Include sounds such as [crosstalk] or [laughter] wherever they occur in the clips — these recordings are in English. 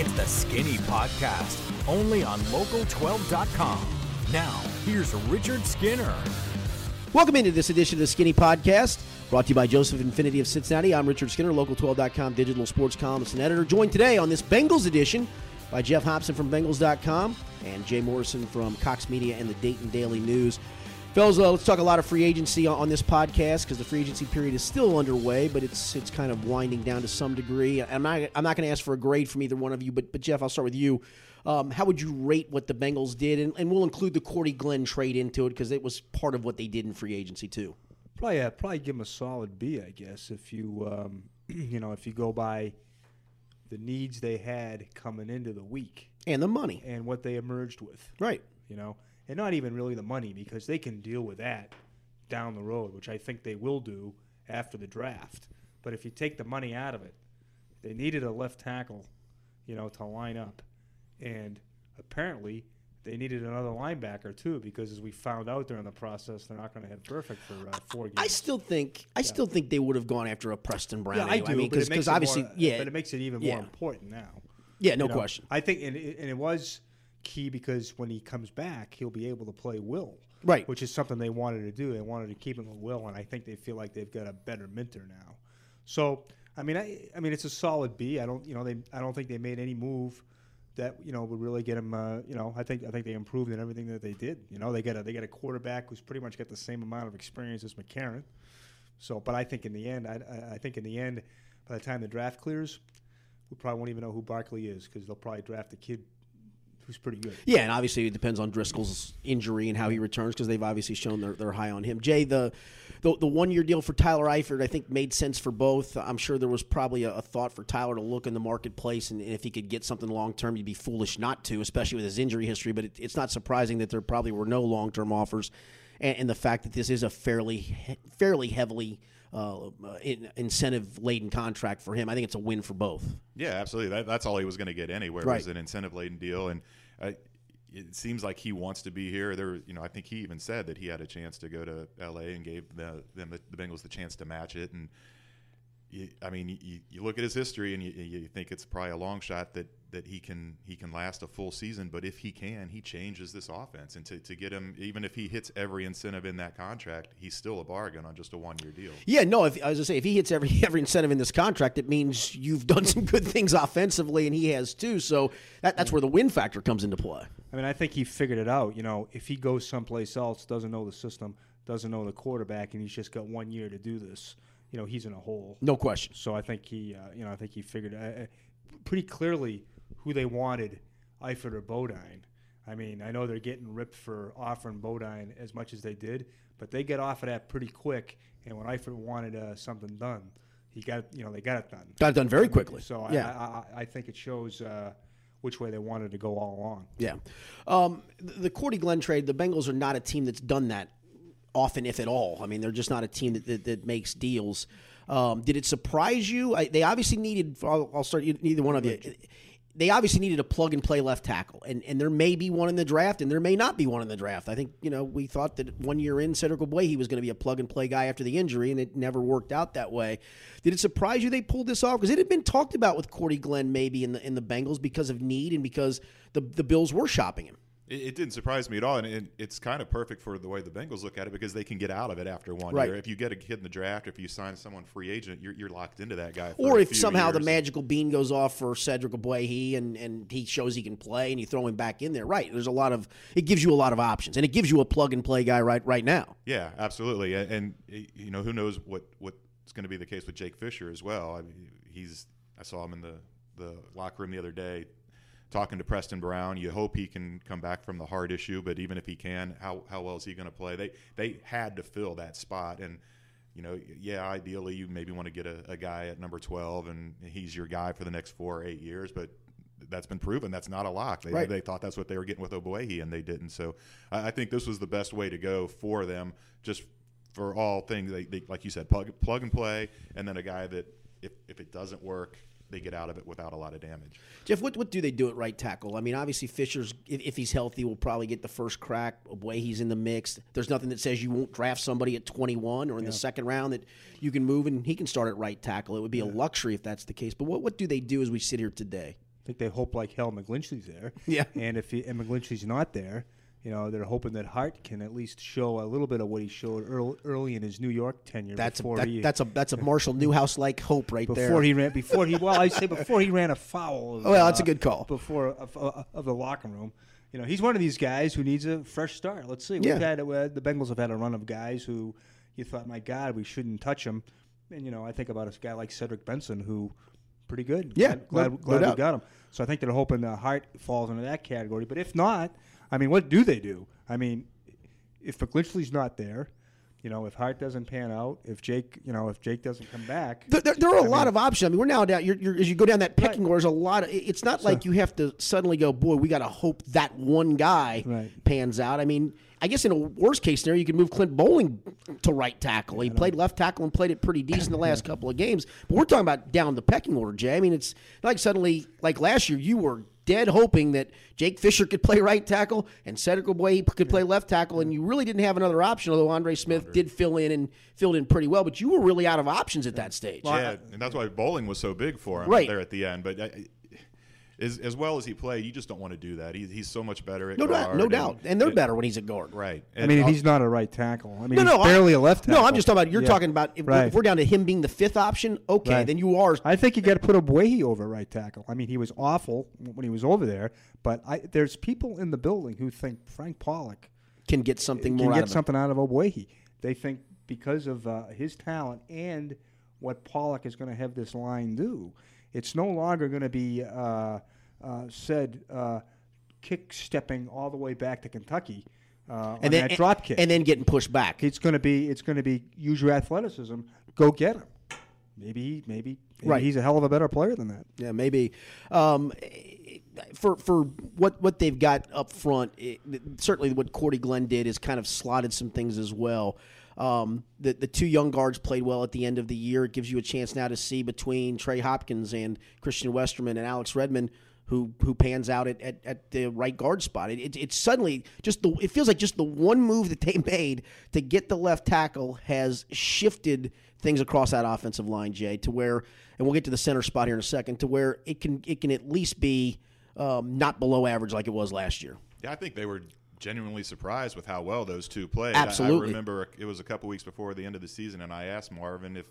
It's the Skinny Podcast, only on Local12.com. Now, here's Richard Skinner. Welcome into this edition of the Skinny Podcast, brought to you by Joseph Infiniti of Cincinnati. I'm Richard Skinner, Local12.com digital sports columnist and editor. Joined today on this Bengals edition by Geoff Hobson from Bengals.com and Jay Morrison from Cox Media and the Dayton Daily News. Fellas, uh, let's talk a lot of free agency on, on this podcast because the free agency period is still underway, but it's it's kind of winding down to some degree. I'm not I'm not going to ask for a grade from either one of you, but but Geoff, I'll start with you. Um, how would you rate what the Bengals did, and, and we'll include the Cordy Glenn trade into it because it was part of what they did in free agency too. Probably, yeah, probably give them a solid B, I guess. If you, um, [clears throat] you know, if you go by the needs they had coming into the week and the money and what they emerged with, right? You know, and not even really the money because they can deal with that down the road, which I think they will do after the draft. But if you take the money out of it, they needed a left tackle, you know, to line up, and apparently they needed another linebacker too because as we found out during the process, they're not going to hit Burfict for uh, four games. I still think I yeah. still think they would have gone after a Preston Brown. Yeah, anyway. I do. I mean, because obviously, more, yeah, but it makes it even yeah. more important now. Yeah, no you know, question. I think, and it, and it was key because when he comes back, he'll be able to play Will. Right. Which is something they wanted to do. They wanted to keep him with Will, and I think they feel like they've got a better mentor now. So, I mean, I, I mean, it's a solid B. I don't, you know, they, I don't think they made any move that you know would really get him. Uh, you know, I think, I think they improved in everything that they did. You know, they got a, they got a quarterback who's pretty much got the same amount of experience as McCarron. So, but I think in the end, I, I think in the end, by the time the draft clears, we probably won't even know who Barkley is because they'll probably draft a kid who's pretty good. Yeah, and obviously it depends on Driskel's injury and how he returns because they've obviously shown they're, they're high on him. Jay, the the, the one year deal for Tyler Eifert, I think made sense for both. I'm sure there was probably a, a thought for Tyler to look in the marketplace, and, and if he could get something long term, you'd be foolish not to, especially with his injury history. But it, it's not surprising that there probably were no long term offers, and, and, the fact that this is a fairly fairly heavily uh, incentive laden contract for him. I think it's a win for both. Yeah, absolutely. That, that's all he was going to get anywhere right. was an incentive laden deal, and uh, it seems like he wants to be here. There, you know, I think he even said that he had a chance to go to L.A. and gave the, them the Bengals the chance to match it. And you, I mean, you, you, look at his history and you, you think it's probably a long shot that that he can he can last a full season. But if he can, he changes this offense. And to, to get him, even if he hits every incentive in that contract, he's still a bargain on just a one year deal. Yeah, no. If, I was gonna say if he hits every [laughs] every incentive in this contract, it means you've done some good things offensively, and he has too. So that, that's where the win factor comes into play. I mean, I think he figured it out. You know, if he goes someplace else, doesn't know the system, doesn't know the quarterback, and he's just got one year to do this. You know, he's in a hole. No question. So I think he, uh, you know, I think he figured uh, pretty clearly who they wanted, Eifert or Bodine. I mean, I know they're getting ripped for offering Bodine as much as they did, but they get off of that pretty quick. And when Eifert wanted uh, something done, he got you know they got it done. Got it done very quickly. So yeah. I, I, I think it shows. Uh, which way they wanted to go all along. Yeah. Um, the Cordy Glenn trade, the Bengals are not a team that's done that often, if at all. I mean, they're just not a team that, that, that makes deals. Um, did it surprise you? I, they obviously needed. I'll, I'll start either one of you they obviously needed a plug and play left tackle, and and there may be one in the draft, and there may not be one in the draft. I think you know we thought that one year in Cedric Ogbuehi he was going to be a plug and play guy after the injury, and it never worked out that way. Did it surprise you they pulled this off? Because it had been talked about with Cordy Glenn maybe in the in the Bengals because of need and because the the Bills were shopping him. It, it, didn't surprise me at all, and it, it's kind of perfect for the way the Bengals look at it because they can get out of it after one right. year. If you get a kid in the draft, if you sign someone free agent, you're, you're locked into that guy. or if somehow years. the magical bean goes off for Cedric Ogbuehi and and he shows he can play, and you throw him back in there, right? There's a lot of it gives you a lot of options, and it gives you a plug and play guy right right now. Yeah, absolutely, and, and you know who knows what what's going to be the case with Jake Fisher as well. I mean, he's I saw him in the the locker room the other day talking to Preston Brown. You hope he can come back from the heart issue, but even if he can, how how well is he going to play? They they had to fill that spot, and you know, yeah, ideally you maybe want to get a, a guy at number twelve, and he's your guy for the next four or eight years, but. That's been proven. That's not a lock. They, right. they thought that's what they were getting with Ogbuehi, and they didn't. So I, I think this was the best way to go for them, just for all things. They, they, like you said, plug plug and play, and then a guy that if, if it doesn't work, they get out of it without a lot of damage. Geoff, what, what do they do at right tackle? I mean, obviously Fisher's if, if he's healthy will probably get the first crack. Way he's in the mix. There's nothing that says you won't draft somebody at 21 or in yeah. the second round that you can move and he can start at right tackle. It would be yeah. a luxury if that's the case. But what what do they do as we sit here today? I think they hope like hell McGlinchey's there. [laughs] Yeah. And if he, and McGlinchey's not there, you know, they're hoping that Hart can at least show a little bit of what he showed early, early in his New York tenure. That's a, that, he, that's a that's a [laughs] Marshall Newhouse like hope right before there. he ran before he well I say before he ran afoul. Of, Well, that's a uh, good call. Before of, of, of the locker room, you know, he's one of these guys who needs a fresh start. Let's see, we've Yeah. had uh, the Bengals have had a run of guys who you thought, my God, we shouldn't touch him. And you know, I think about a guy like Cedric Benson who pretty good. Yeah, glad, no- glad, no glad we got him. So I think they're hoping uh, Hart falls into that category. But if not, I mean, what do they do? I mean, if McGlinchey's not there. You know, if Hart doesn't pan out, if Jake, you know, if Jake doesn't come back, There, there, there are a I lot mean- of options. I mean, we're now down. You're, you're, as you go down that pecking Right. order, there's a lot of. It's not like you have to suddenly go, boy, we got to hope that one guy Right. pans out. I mean, I guess in a worst case scenario, you could move Clint Boling to right tackle. He played left tackle and played it pretty decent the last couple of games. But we're talking about down the pecking order, Jay. I mean, it's not like suddenly, like last year, you were dead hoping that Jake Fisher could play right tackle and Cedric Boy could play left tackle, and you really didn't have another option. Although Andre Smith did fill in and filled in pretty well, but you were really out of options at that stage. yeah, and that's why Boling was so big for him Right. there at the end. But I, I- as, as well as he played, you just don't want to do that. He, he's so much better at No doubt, no and- doubt, and they're and- better when he's at guard. Right. I And mean, I'll- he's not a right tackle. I mean, No, he's no, barely I, a left tackle. No, I'm just talking about. You're Yeah. talking about if, Right. if we're down to him being the fifth option. Okay, Right. then you are. I think you got to put Ogbuehi over right tackle. I mean, he was awful when he was over there, but I, there's people in the building who think Frank Pollack Can get something can more out get of him. something out of Ogbuehi. They think because of uh, his talent and what Pollack is going to have this line do, it's no longer going to be uh, uh, said uh, kick stepping all the way back to Kentucky uh, on and then that drop kick. and then getting pushed back. it's going to be it's going to be use your athleticism. Go get him. Maybe maybe, maybe Right. he's a hell of a better player than that. Yeah, maybe. Um, for for what what they've got up front, it, certainly what Cordy Glenn did is kind of slotted some things as well. Um, the the two young guards played well at the end of the year. It gives you a chance now to see between Trey Hopkins and Christian Westerman and Alex Redmond. Who, who pans out at, at, at the right guard spot? It, it, it's suddenly just the. It feels like just the one move that they [laughs] made to get the left tackle has shifted things across that offensive line, Jay, to where, and we'll get to the center spot here in a second, to where it can it can at least be um, not below average like it was last year. Yeah, I think they were genuinely surprised with how well those two played. I- I, remember it was a couple weeks before the end of the season, and I asked Marvin if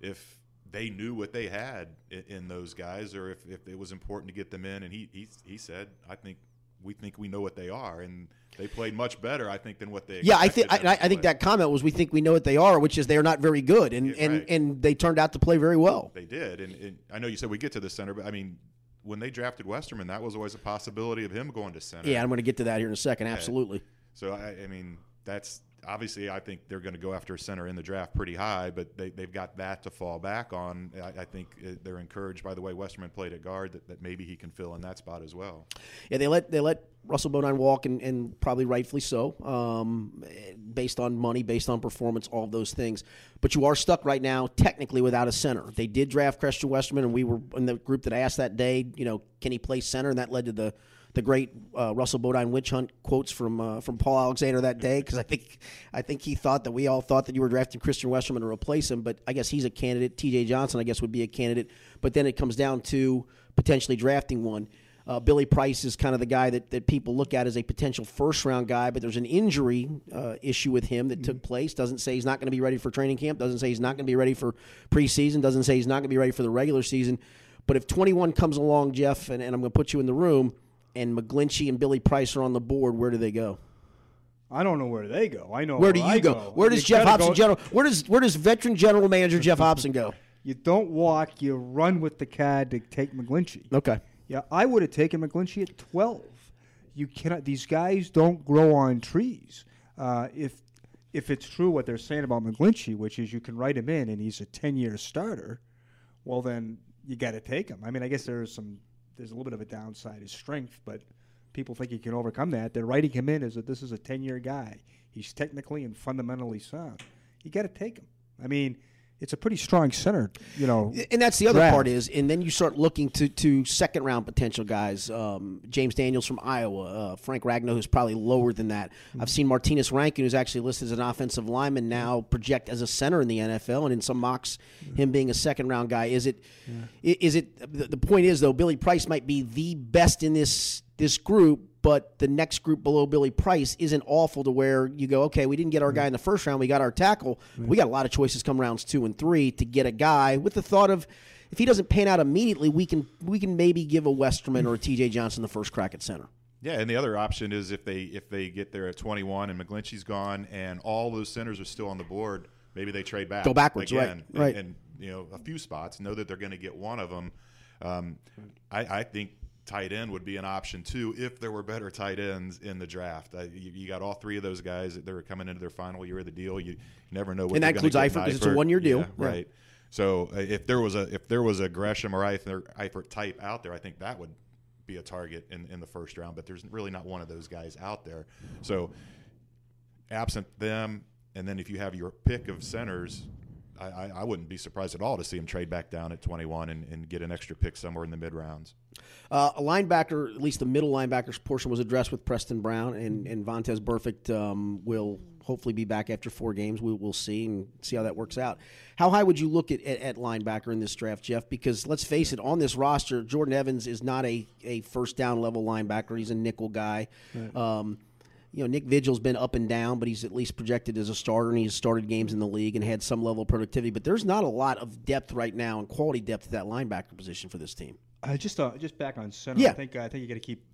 if they knew what they had in, in those guys, or if, if it was important to get them in. And he he he said, "I think we think we know what they are, and they played much better, I think, than what they." Yeah, I think I, I think that comment was we think we know what they are, which is they are not very good, and Yeah, and, right. and they turned out to play very well. they did. And, and I know you said we get to the center, but I mean. When they drafted Westerman, that was always a possibility of him going to center. Yeah, I'm going to get to that here in a second. Absolutely. So I, I mean, that's obviously I think they're going to go after a center in the draft pretty high, but they, they've got that to fall back on. I, I think uh, they're encouraged by the way Westerman played at guard that, that maybe he can fill in that spot as well. Yeah, they let they let Russell Bodine walk, and, and probably rightfully so, um, based on money, based on performance, all those things. But you are stuck right now, technically, without a center. They did draft Christian Westerman, and we were in the group that asked that day, you know, can he play center? And that led to the the great uh, Russell Bodine witch hunt quotes from uh, from Paul Alexander that day because I think I think he thought that we all thought that you were drafting Christian Westerman to replace him, but I guess he's a candidate. T.J. Johnson, I guess, would be a candidate. But then it comes down to potentially drafting one. Uh, Billy Price is kind of the guy that, that people look at as a potential first round guy, but there's an injury uh, issue with him that took place. Doesn't say he's not going to be ready for training camp. Doesn't say he's not going to be ready for preseason. Doesn't say he's not going to be ready for the regular season. But if 21 comes along, Geoff, and, and I'm going to put you in the room, and McGlinchey and Billy Price are on the board, where do they go? I don't know where they go. I know Where do you I go? Where does You Geoff Hobson go- general? Where does where does veteran general manager Geoff Hobson go? [laughs] You don't walk. You run with the cad to take McGlinchey. Okay. Yeah, I would have taken McGlinchey at twelve. You cannot. These guys don't grow on trees. Uh, if if it's true what they're saying about McGlinchey, which is you can write him in and he's a ten year starter, well then you got to take him. I mean, I guess there's some there's a little bit of a downside his strength, but people think he can overcome that. They're writing him in as that this is a ten year guy. He's technically and fundamentally sound. You got to take him. I mean, it's a pretty strong center, you know. And that's the other draft. part is, and then you start looking to to second round potential guys. Um, James Daniels from Iowa, uh, Frank Ragnow, who's probably lower than that. I've seen Martinas Rankin, who's actually listed as an offensive lineman, now project as a center in the NFL, and in some mocks, him being a second round guy. Is it? i- Is it? The, the point is though, Billy Price might be the best in this this group. But the next group below Billy Price isn't awful to where you go, okay, we didn't get our guy in the first round, we got our tackle. We got a lot of choices come rounds two and three to get a guy with the thought of if he doesn't pan out immediately, we can we can maybe give a Westerman or a T.J. Johnson the first crack at center. Yeah, and the other option is if they if they get there at 21 and McGlinchey's gone and all those centers are still on the board, maybe they trade back. Go backwards, right, again, right. And, and, you know a few spots know that they're going to get one of them. Um, I, I think tight end would be an option too if there were better tight ends in the draft. Uh, you, you got all three of those guys that they're coming into their final year of the deal. You never know what. And that includes Eifert 'cause it's a one-year deal. Yeah, Yeah. right. So uh, if there was a if there was a Gresham or Eifert type out there, I think that would be a target in, in the first round. But there's really not one of those guys out there. So absent them, and then if you have your pick of centers, I, I, I wouldn't be surprised at all to see him trade back down at 21 and, and get an extra pick somewhere in the mid rounds. Uh, a linebacker, at least the middle linebackers portion, was addressed with Preston Brown and and Vontez Burfict um, will hopefully be back after four games. We will see and see how that works out. How high would you look at, at, at linebacker in this draft, Geoff? Because let's face it, on this roster, Jordan Evans is not a, a first down level linebacker. He's a nickel guy. Um, you know, Nick Vigil's been up and down, but he's at least projected as a starter, and he's started games in the league and had some level of productivity. But there's not a lot of depth right now and quality depth at that linebacker position for this team. Uh, just uh, just back on center. Yeah. I think I think you got to keep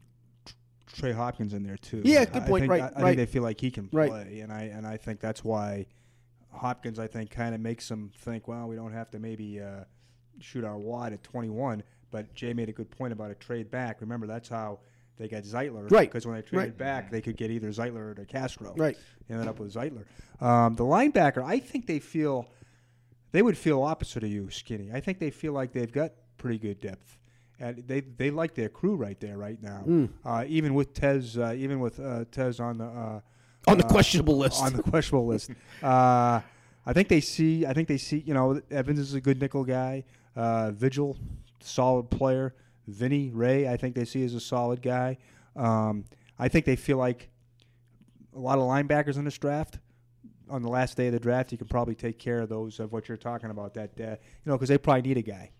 Trey Hopkins in there too. Yeah, I- good I point, think- right, I, I right. think they feel like he can Right. play, and I and I think that's why Hopkins. I think kind of makes them think, well, we don't have to maybe uh, shoot our wad at 21. But Jay made a good point about a trade back. Remember, that's how they got Zeitler. Right, Because when they traded right. back, they could get either Zeitler or Castro. Right. They ended up with Zeitler. Um, the linebacker, I think they feel they would feel opposite of you, Skinny. I think they feel like they've got pretty good depth, and they they like their crew right there right now. Hmm. Uh, even with Tez, uh, even with uh, Tez on the uh, On the uh, questionable list. on the questionable list. [laughs] Uh, I think they see. I think they see. You know, Evans is a good nickel guy. Uh, Vigil, solid player. Vinny Rey, I think they see as a solid guy. Um, I think they feel like a lot of linebackers in this draft. On the last day of the draft, you can probably take care of those of what you're talking about. That uh, you know, because they probably need a guy.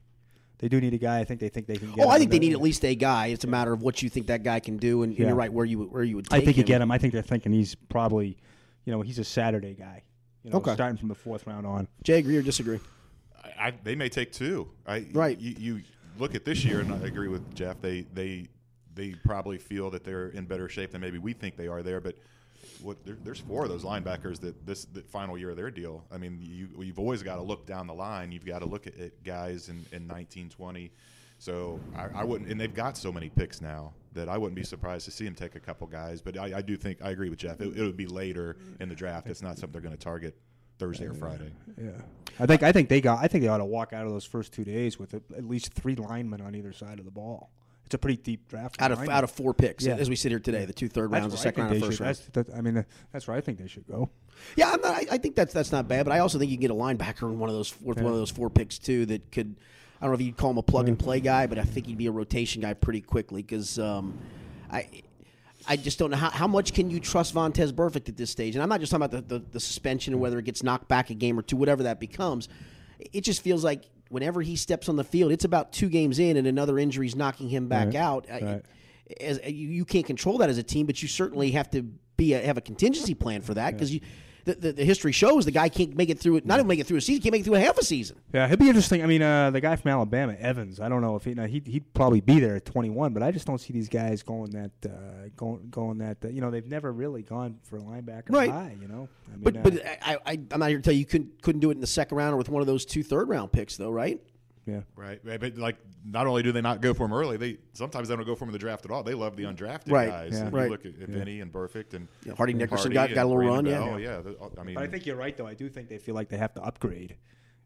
They do need a guy. I think they think they can get. Oh, I think they need at least a guy. It's a matter of what you think that guy can do, and, and Yeah. you're right where you where you would. I Take think you get him. I think they're thinking he's probably, you know, he's a Saturday guy. You know, Okay. starting from the fourth round on. Jay, agree or disagree? I, I, they may take two. I, Right. You, you look at this year, and I agree with Geoff. They they they probably feel that they're in better shape than maybe we think they are there. But what there, there's four of those linebackers that this the final year of their deal. I mean, you you've always got to look down the line. You've got to look at, at guys in, in 1920. So I, I wouldn't, and they've got so many picks now that I wouldn't be surprised to see them take a couple guys. But I, I do think I agree with Geoff. It, it would be later in the draft. It's not something they're going to target Thursday or Friday. Yeah, I think I think they got. I think they ought to walk out of those first two days with at at least three linemen on either side of the ball. It's a pretty deep draft. Out of linemen. out of four picks, Yeah. as we sit here today, the two third rounds, the second round, they a first should- round. That's, that, I mean, that's where I think they should go. Yeah, I'm not, I, I think that's that's not bad, but I also think you can get a linebacker in one of those with one of those four picks too that could. I don't know if you'd call him a plug and play guy, but I think he'd be a rotation guy pretty quickly because um, I. I just don't know how, how much can you trust Vontez Burfict at this stage, and I'm not just talking about the, the, the suspension and whether it gets knocked back a game or two, whatever that becomes. It just feels like whenever he steps on the field, it's about two games in, and another injury's knocking him back Right, out. Right. as you, you can't control that as a team, but you certainly have to be a, have a contingency plan for that because you. The, the, the history shows the guy can't make it through it. Not even make it through a season, can't make it through a half a season. Yeah, it'd be interesting. I mean, uh, the guy from Alabama, Evans. I don't know if he, now he'd, he'd probably be there at 21, but I just don't see these guys going that uh, going going that. Uh, you know, they've never really gone for a linebacker Right. high. You know, I mean, But uh, but I, I I'm not here to tell you you couldn't couldn't do it in the second round or with one of those two third round picks though, right? Yeah. Right, right, but like, not only do they not go for him early, they sometimes they don't go for him in the draft at all. They love the undrafted Right, guys. yeah. And Right. You look at, at Vinny and Burfict and Yeah, Hardy Nickerson Hardy got- got a little Brandon run, yeah. Bell, yeah. the- I mean, But I think you're right, though. I do think they feel like they have to upgrade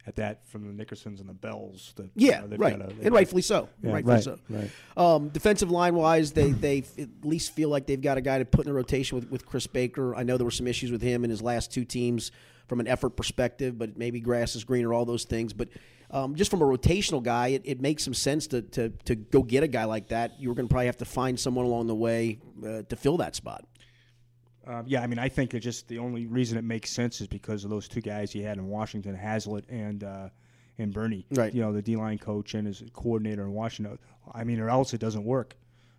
at that from the Nickersons and the Bells. That, Yeah, you know, right, got a- they've and rightfully so. Yeah, rightfully right, so. right. Um, defensive line wise, they they at least feel like they've got a guy to put in the rotation with, with Chris Baker. I know there were some issues with him in his last two teams from an effort perspective, but maybe grass is greener, all those things. But um, just from a rotational guy, it, it makes some sense to, to to go get a guy like that. You're going to probably have to find someone along the way uh, to fill that spot. Um, yeah, I mean, I think it just the only reason it makes sense is because of those two guys he had in Washington, Haslett and uh, and Burney. Right. You know, the D line coach and his coordinator in Washington. I mean, or else it doesn't work.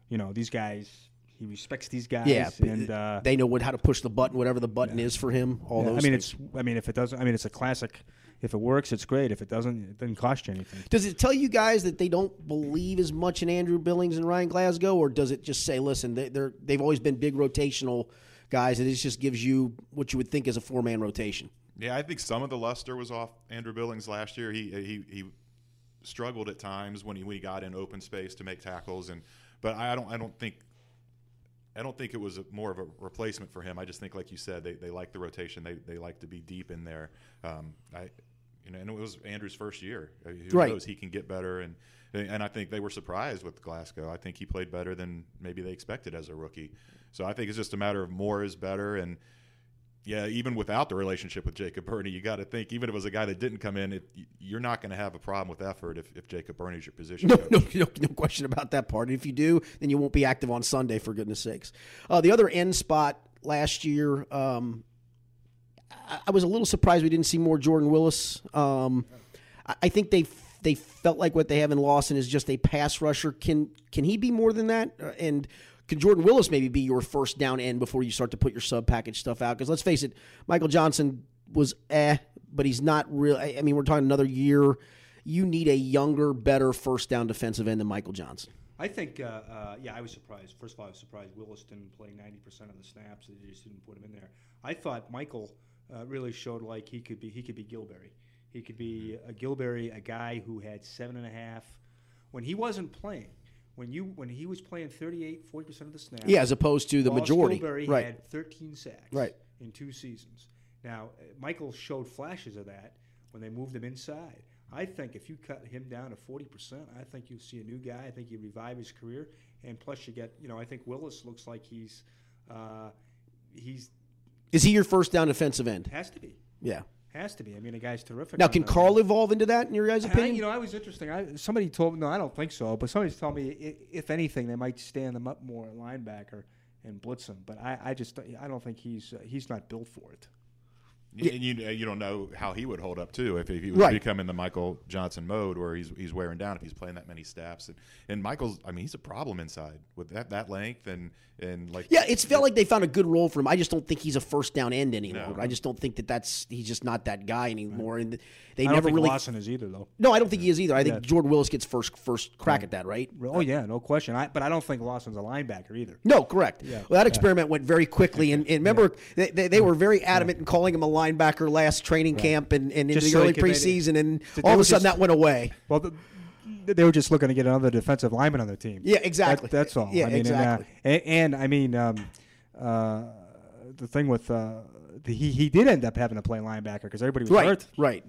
You know, these guys. He respects these guys. Yeah, and uh, they know what how to push the button, whatever the button is for him. All yeah, those. I mean, things. it's. I mean, if it doesn't, I mean, it's a classic. If it works, it's great. If it doesn't, it doesn't cost you anything. Does it tell you guys that they don't believe as much in Andrew Billings and Ryan Glasgow, or does it just say, listen, they, they're they've always been big rotational guys, and this just gives you what you would think is a four man rotation? Yeah, I think some of the luster was off Andrew Billings last year. He he he struggled at times when he when he got in open space to make tackles, and but I don't I don't think I don't think it was a, more of a replacement for him. I just think, like you said, they, they like the rotation. They they like to be deep in there. Um, I you know, and it was Andrew's first year. Uh, Who Right. knows? He can get better, and and I think they were surprised with Glasgow. I think he played better than maybe they expected as a rookie. So I think it's just a matter of more is better, and yeah, even without the relationship with Jacob Burney, you got to think even if it was a guy that didn't come in, it, you're not going to have a problem with effort if, if Jacob Burney's your position. No, coach. no, no, no question about that part. And If you do, then you won't be active on Sunday, for goodness sakes. Uh, the other end spot last year, um, I, I was a little surprised we didn't see more Jordan Willis. Um, I, I think they they felt like what they have in Lawson is just a pass rusher. Can can he be more than that? Uh, And can Jordan Willis maybe be your first down end before you start to put your sub package stuff out? Because let's face it, Michael Johnson was eh, but he's not real. I mean, we're talking another year. You need a younger, better first down defensive end than Michael Johnson. I think, uh, uh, yeah, I was surprised. First of all, I was surprised Willis didn't play 90% of the snaps. They just didn't put him in there. I thought Michael uh, really showed like he could be he could be Gilberry. He could be a Gilberry, a guy who had seven and a half when he wasn't playing. When you when he was playing 38, 40 percent of the snaps. Yeah, as opposed to the Ross majority. Gilberry right. had 13 sacks Right. in two seasons. Now, uh, Michael showed flashes of that when they moved him inside. I think if you cut him down to 40%, I think you'll see a new guy. I think you revive his career. And plus, you get, you know, I think Willis looks like he's, uh, he's, Is he your first down defensive end? has to be. Yeah. Has to be. I mean, the guy's terrific. Now, can the- Carl evolve into that, in your guys' I- opinion? you know, I was interesting. I, somebody told me, no, I don't think so, but somebody's told me, i- if anything, they might stand them up more at linebacker and blitz him. But I, I just, I don't think he's, uh, he's not built for it. And you you don't know how he would hold up too if, if he was Right. becoming the Michael Johnson mode where he's he's wearing down if he's playing that many snaps and and Michael's I mean he's a problem inside with that that length and and like yeah, it's felt like they found a good role for him. I just don't think he's a first down end anymore. No. I just don't think that that's he's just not that guy anymore. And they I don't never think really. Lawson is either, though. No, I don't think he is either. I think Yeah. Jordan Willis gets first first crack at that, right? Oh yeah, no question. I, but I don't think Lawson's a linebacker either. No, correct. Yeah. Well, that experiment went very quickly, and, and [laughs] remember they, they, they were very adamant in calling him a linebacker last training camp and, and in Just the so early could make it- preseason, and all of a sudden just- that went away. Well, the, they were just looking to get another defensive lineman on their team. Yeah, exactly. That- that's all. Yeah, I mean, exactly. And, uh, and, and I mean, um, uh, the thing with uh, the, he he did end up having to play linebacker because everybody was Right, hurt. right.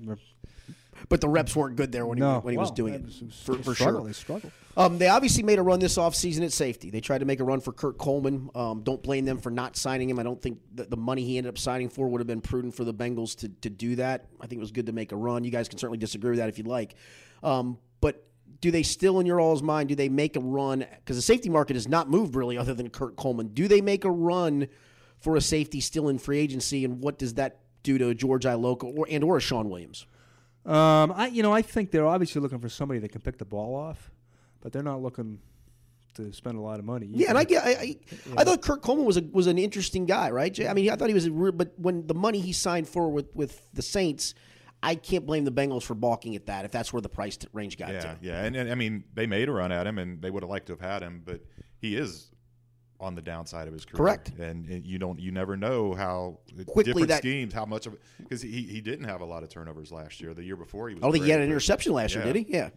But the reps weren't good there when No, he when he was doing it was- for, for struggled, sure. They struggled. Um, they obviously made a run this offseason at safety. They tried to make a run for Kurt Coleman. Um, don't blame them for not signing him. I don't think that the money he ended up signing for would have been prudent for the Bengals to, to do that. I think it was good to make a run. You guys can certainly disagree with that if you'd like. Um, but do they still, in your all's mind, do they make a run? Because the safety market has not moved really other than Kurt Coleman. Do they make a run for a safety still in free agency? And what does that do to a George Iloka or, and or a Shawn Williams? Um, I you know I think they're obviously looking for somebody that can pick the ball off, but they're not looking to spend a lot of money. Yeah, and I get. I, I, I thought Kurt Coleman was a was an interesting guy, right? I mean, I thought he was a real, but when the money he signed for with with the Saints, I can't blame the Bengals for balking at that if that's where the price range got yeah to. yeah and, and I mean they made a run at him and they would have liked to have had him but he is on the downside of his career Correct. and, and you don't you never know how uh, Quickly different that- schemes how much of because he he didn't have a lot of turnovers last year the year before he was I don't think he had an interception last year, did he? Yeah.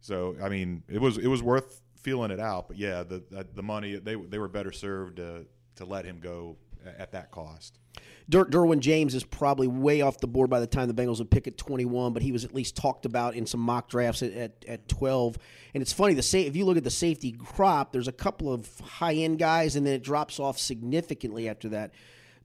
So I mean, it was it was worth feeling it out. But yeah, the the, the money they they were better served to to let him go at that cost. Der- Derwin James is probably way off the board by the time the Bengals would pick at 21, but he was at least talked about in some mock drafts at, at, at 12. And it's funny, the sa- if you look at the safety crop, there's a couple of high end guys, and then it drops off significantly after that.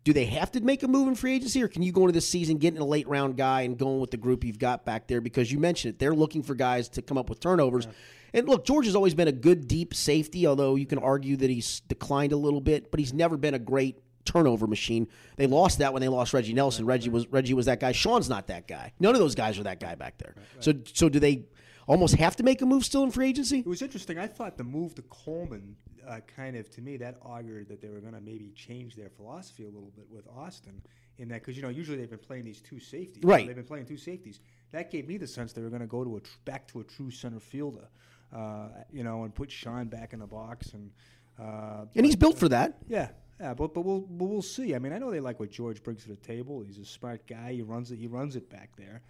Do they have to make a move in free agency, or can you go into this season getting a late round guy and going with the group you've got back there? Because you mentioned it, they're looking for guys to come up with turnovers. Yeah. And look, George has always been a good deep safety, although you can argue that he's declined a little bit, but he's never been a great turnover machine. They lost that when they lost Reggie Nelson. Reggie was Reggie was that guy. Shawn's not that guy. None of those guys are that guy back there. So so do they almost have to make a move still in free agency? It was interesting. I thought the move to Coleman uh, kind of to me that augured that they were going to maybe change their philosophy a little bit with Austin in that because you know usually they've been playing these two safeties. Right. They've been playing two safeties. That gave me the sense they were going to go to a tr- back to a true center fielder. Uh, you know, and put Shawn back in the box and. Uh, and he's built for that. Yeah, yeah, but but we'll but we'll see. I mean, I know they like what George brings to the table. He's a smart guy. He runs it. He runs it back there.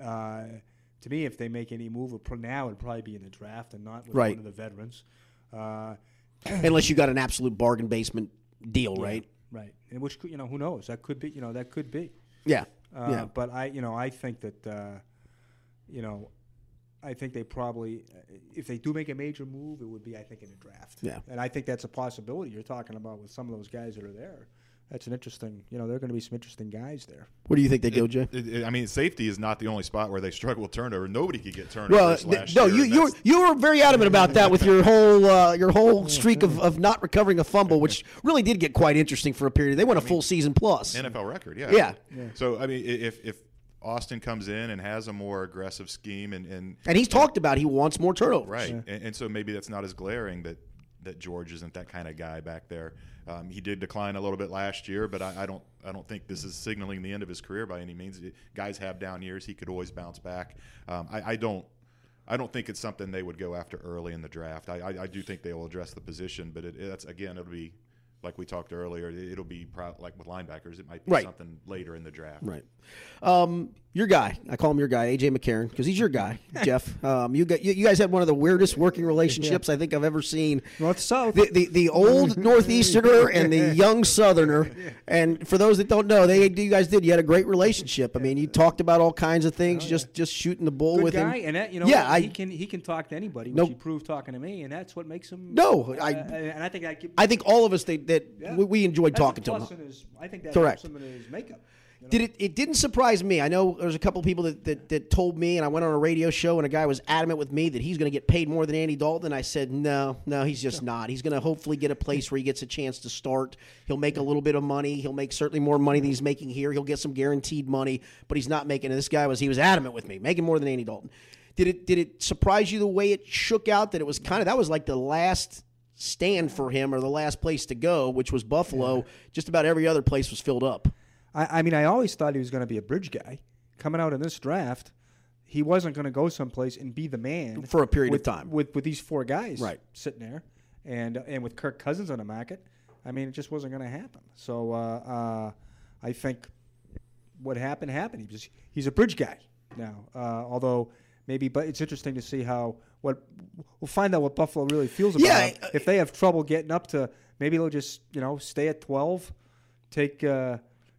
Uh, to me, if they make any move now, it'd probably be in the draft and not with right. one of the veterans. Uh, [clears throat] Unless you got an absolute bargain basement deal, yeah, right? Right. And which you know, who knows? That could be. You know, that could be. Yeah. Uh, yeah. But I, you know, I think that, uh, you know, I think they probably, uh, if they do make a major move, it would be, I think, in the draft. Yeah. And I think that's a possibility you're talking about with some of those guys that are there. That's an interesting, you know, there are going to be some interesting guys there. What do you think they go, Jay? It, it, I mean, safety is not the only spot where they struggle with turnover. Nobody could get turnovers well, last no, year. you you you were very adamant about that with your whole uh, your whole streak of, of not recovering a fumble, which really did get quite interesting for a period. They went a full season plus. NFL record, yeah. yeah. yeah. So I mean, if if Austin comes in and has a more aggressive scheme, and and, and he's talked about he wants more turnovers, right? Yeah. And, and, so maybe that's not as glaring that that George isn't that kind of guy back there. Um, he did decline a little bit last year, but I, I, don't I don't think this is signaling the end of his career by any means. Guys have down years; he could always bounce back. Um, I, I, don't. I don't think it's something they would go after early in the draft. I, I, I do think they will address the position, but it, that's again, it'll be like we talked earlier. It'll be pro- like with linebackers. It might be right. something later in the draft. Right. Um, your guy, I call him your guy, AJ McCarron, because he's your guy, [laughs] Geoff. Um, you, got, you, you guys had one of the weirdest working relationships [laughs] yeah. I think I've ever seen. North South. The, the, the old [laughs] Northeasterner and the young Southerner. And for those that don't know, they you guys did. You had a great relationship. I mean, you talked about all kinds of things, oh, just just shooting the bull Good with guy, him. And that, you know, yeah, he I, can he can talk to anybody, which nope. he proved talking to me, and that's what makes him. No, I uh, and I think I, I think all of us they, that yeah. we, we, enjoyed that's talking to him. His, I think that Correct. helps him in his makeup. You know? Did it? It didn't surprise me. I know there's a couple people that, that, that told me, and I went on a radio show, and a guy was adamant with me that he's going to get paid more than Andy Dalton. I said, no, no, he's just not. He's going to hopefully get a place where he gets a chance to start. He'll make a little bit of money. He'll make certainly more money than he's making here. He'll get some guaranteed money, but he's not making. And this guy was he was adamant with me, making more than Andy Dalton. Did it? Did it surprise you the way it shook out? That it was kind of that was like the last stand for him or the last place to go, which was Buffalo. Yeah. Just about every other place was filled up. I, I mean, I always thought he was going to be a bridge guy. Coming out in this draft, he wasn't going to go someplace and be the man for a period with, of time with with these four guys right. sitting there, and and with Kirk Cousins on the market. I mean, it just wasn't going to happen. So uh, uh, I think what happened happened. He just he's a bridge guy now. Uh, although maybe, but it's interesting to see how what we'll find out what Buffalo really feels about yeah, him. If they have trouble getting up to, maybe they'll just you know stay at twelve, take uh,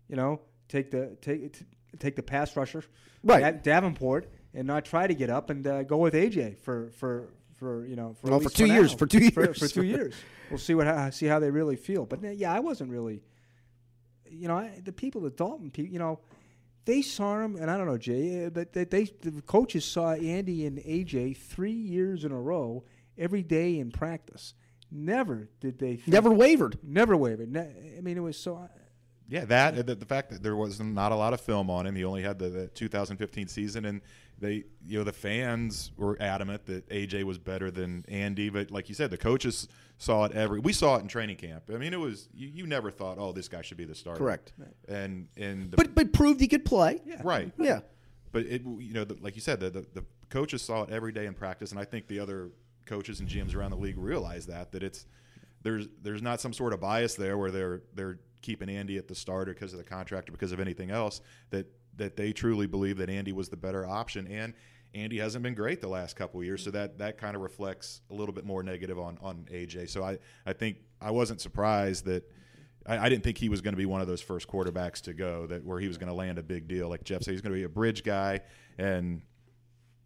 you know take the take take the pass rusher, right, Davenport, and not try to get up and uh, go with AJ for for for you know for, well, for for two years now. for two years for, for two [laughs] years. We'll see what how, see how they really feel. But yeah, I wasn't really, you know, I, the people at Dalton, people, you know they saw him, and I don't know, Jay, eh, but they, they, the coaches saw Andy and AJ three years in a row, every day in practice. Never did they. Think, never wavered. Never wavered. Ne- I mean, it was so. Yeah, that the, the, fact that there was not a lot of film on him. He only had the, the 2015 season, and they, you know, the fans were adamant that AJ was better than Andy. But like you said, the coaches saw it every. We saw it in training camp. I mean, it was you, you never thought, oh, this guy should be the starter. Correct. And and the, but but proved he could play. Yeah. Right. Yeah. But it, you know, the, like you said, the, the the coaches saw it every day in practice, and I think the other coaches and GMs around the league realize that that it's there's there's not some sort of bias there where they're they're keeping Andy at the starter because of the contract or because of anything else that that they truly believe that Andy was the better option and Andy hasn't been great the last couple years so that that kind of reflects a little bit more negative on on AJ so I I think I wasn't surprised that I, I didn't think he was going to be one of those first quarterbacks to go that where he was going to land a big deal. Like Geoff said, he's going to be a bridge guy, and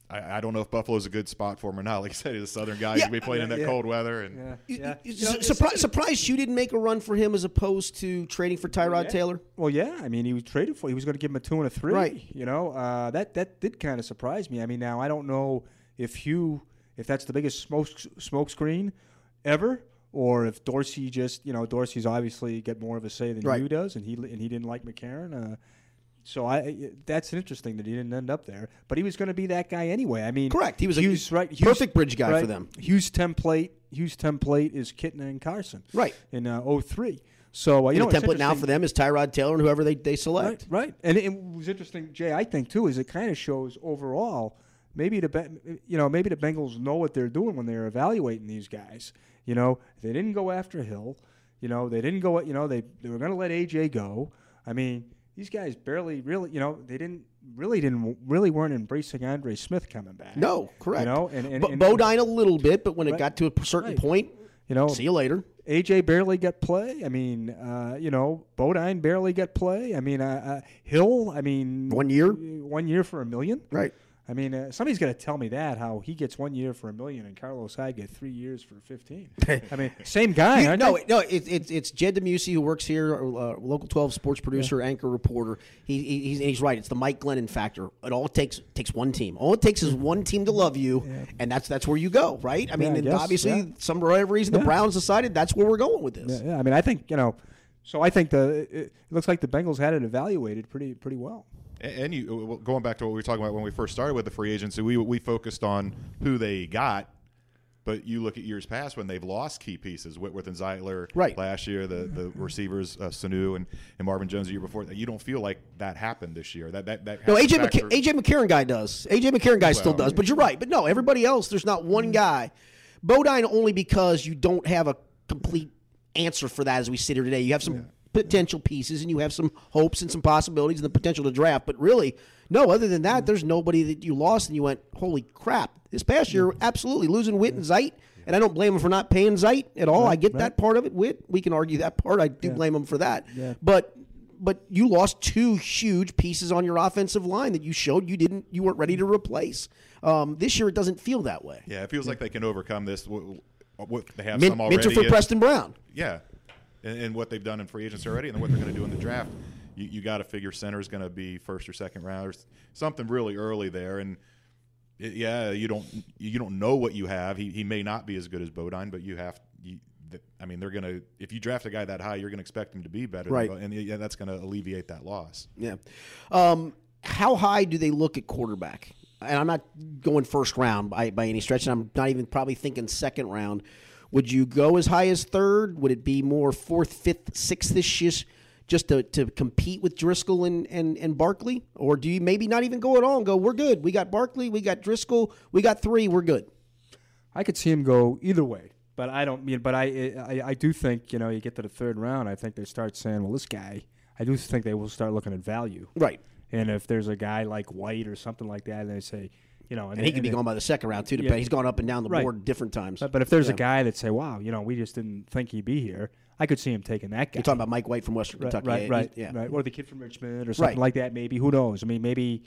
I, I don't know if Buffalo's a good spot for him or not. Like I said, he's a Southern guy. He's Yeah. going to be playing in that Yeah. cold weather, and Yeah, You- yeah. you- You know, su- surpri- surprised you didn't make a run for him as opposed to trading for Tyrod yeah. Taylor. Well, yeah. I mean, he was traded for. He was going to give him a two and a three. Right. You know, uh, that that did kind of surprise me. I mean, now I don't know if Hue, if that's the biggest smoke smoke screen ever, or if Dorsey just, you know, Dorsey's obviously get more of a say than Right. Hue does, and he and he didn't like McCarron. Uh, so I that's interesting that he didn't end up there, but he was going to be that guy anyway. I mean, Correct. He was a Hue's, right, Hue's- perfect bridge guy for them. Hue's template, Hue's template is Kitna and Carson, Right. in uh, 03. So uh, you And know, the template now for them is Tyrod Taylor and whoever they, they select. Right, right. And it, it was interesting, Jay. I think too is it kind of shows overall maybe the you know maybe the Bengals know what they're doing when they're evaluating these guys. You know, they didn't go after Hill. You know, they didn't go. You know, they they were going to let AJ go. I mean, these guys barely really. You know, they didn't really didn't really weren't embracing Andre Smith coming back. No, correct. You know, and, and, and Bodine a little bit, but when it got to a certain Right. point, you know, see you later. AJ barely got play. I mean, uh, you know, Bodine barely got play. I mean, uh, uh, Hill. I mean, One year? one year for a million. Right. I mean, uh, somebody's got to tell me that how he gets one year for a million and Carlos Hyde get three years for fifteen. [laughs] I mean, same guy. You- no, they? no, it, it's it's Jed Demusi who works here, uh, local twelve sports producer, anchor, reporter. He, he he's, he's right. It's the Mike Glennon factor. It all takes takes one team. All it takes is one team to love you, and that's that's where you go, right? I mean, I and guess, obviously, yeah. some whatever reason, the Browns decided that's where we're going with this. Yeah, yeah, I mean, I think you know. So I think the it, it looks like the Bengals had it evaluated pretty pretty well. And you uh, going back to what we were talking about when we first started with the free agency, we we focused on who they got, but you look at years past when they've lost key pieces, Whitworth and Zeitler Right. last year, the the receivers uh, Sanu and, and Marvin Jones the year before. You don't feel like that happened this year. That that that No, AJ McC- AJ McCarron guy does. AJ McCarron guy still does, but you're right. But no, everybody else, there's not one guy. Bodine only because you don't have a complete answer for that as we sit here today. You have some potential pieces and you have some hopes and some possibilities and the potential to draft. But really, no, other than that, there's nobody that you lost and you went, holy crap. This past year, absolutely losing Witt and Zeit. And I don't blame him for not paying Zeit at all. I get that part of it. Witt, we can argue that part. I do blame him for that. Yeah. But but you lost two huge pieces on your offensive line that you showed you didn't you weren't ready to replace. Um, this year it doesn't feel that way. Yeah, it feels like they can overcome this. w- w- They have Min- some already. Minter for Preston Brown. Yeah, and, and what they've done in free agency already, and what they're going to do in the draft. You, you got to figure center is going to be first or second rounders, something really early there. And it, yeah, you don't you don't know what you have. He, he may not be as good as Bodine, but you have. You, I mean, they're going to if you draft a guy that high, you're going to expect him to be better. Right. Than, and yeah, that's going to alleviate that loss. Yeah. Um, how high do they look at quarterback? And I'm not going first round by, by any stretch, and I'm not even probably thinking second round. Would you go as high as third? Would it be more fourth, fifth, sixth this year, just to, to compete with Driskel and, and, and Barkley? Or do you maybe not even go at all and go, we're good. We got Barkley, we got Driskel, we got three, we're good. I could see him go either way, but I don't mean. But I, I, I do think you know you get to the third round. I think they start saying, well, this guy. I do think they will start looking at value. Right. And if there's a guy like White or something like that, and they say, you know, And he could be gone by the second round, too. Yeah. depending. He's gone up and down the Right. board different times. But, but if there's Yeah. a guy that say, wow, you know, we just didn't think he'd be here, I could see him taking that guy. You're talking about Mike White from Western right, Kentucky. right, Yeah, right, yeah. right, or the kid from Richmond or something like that. Maybe who knows? I mean, maybe,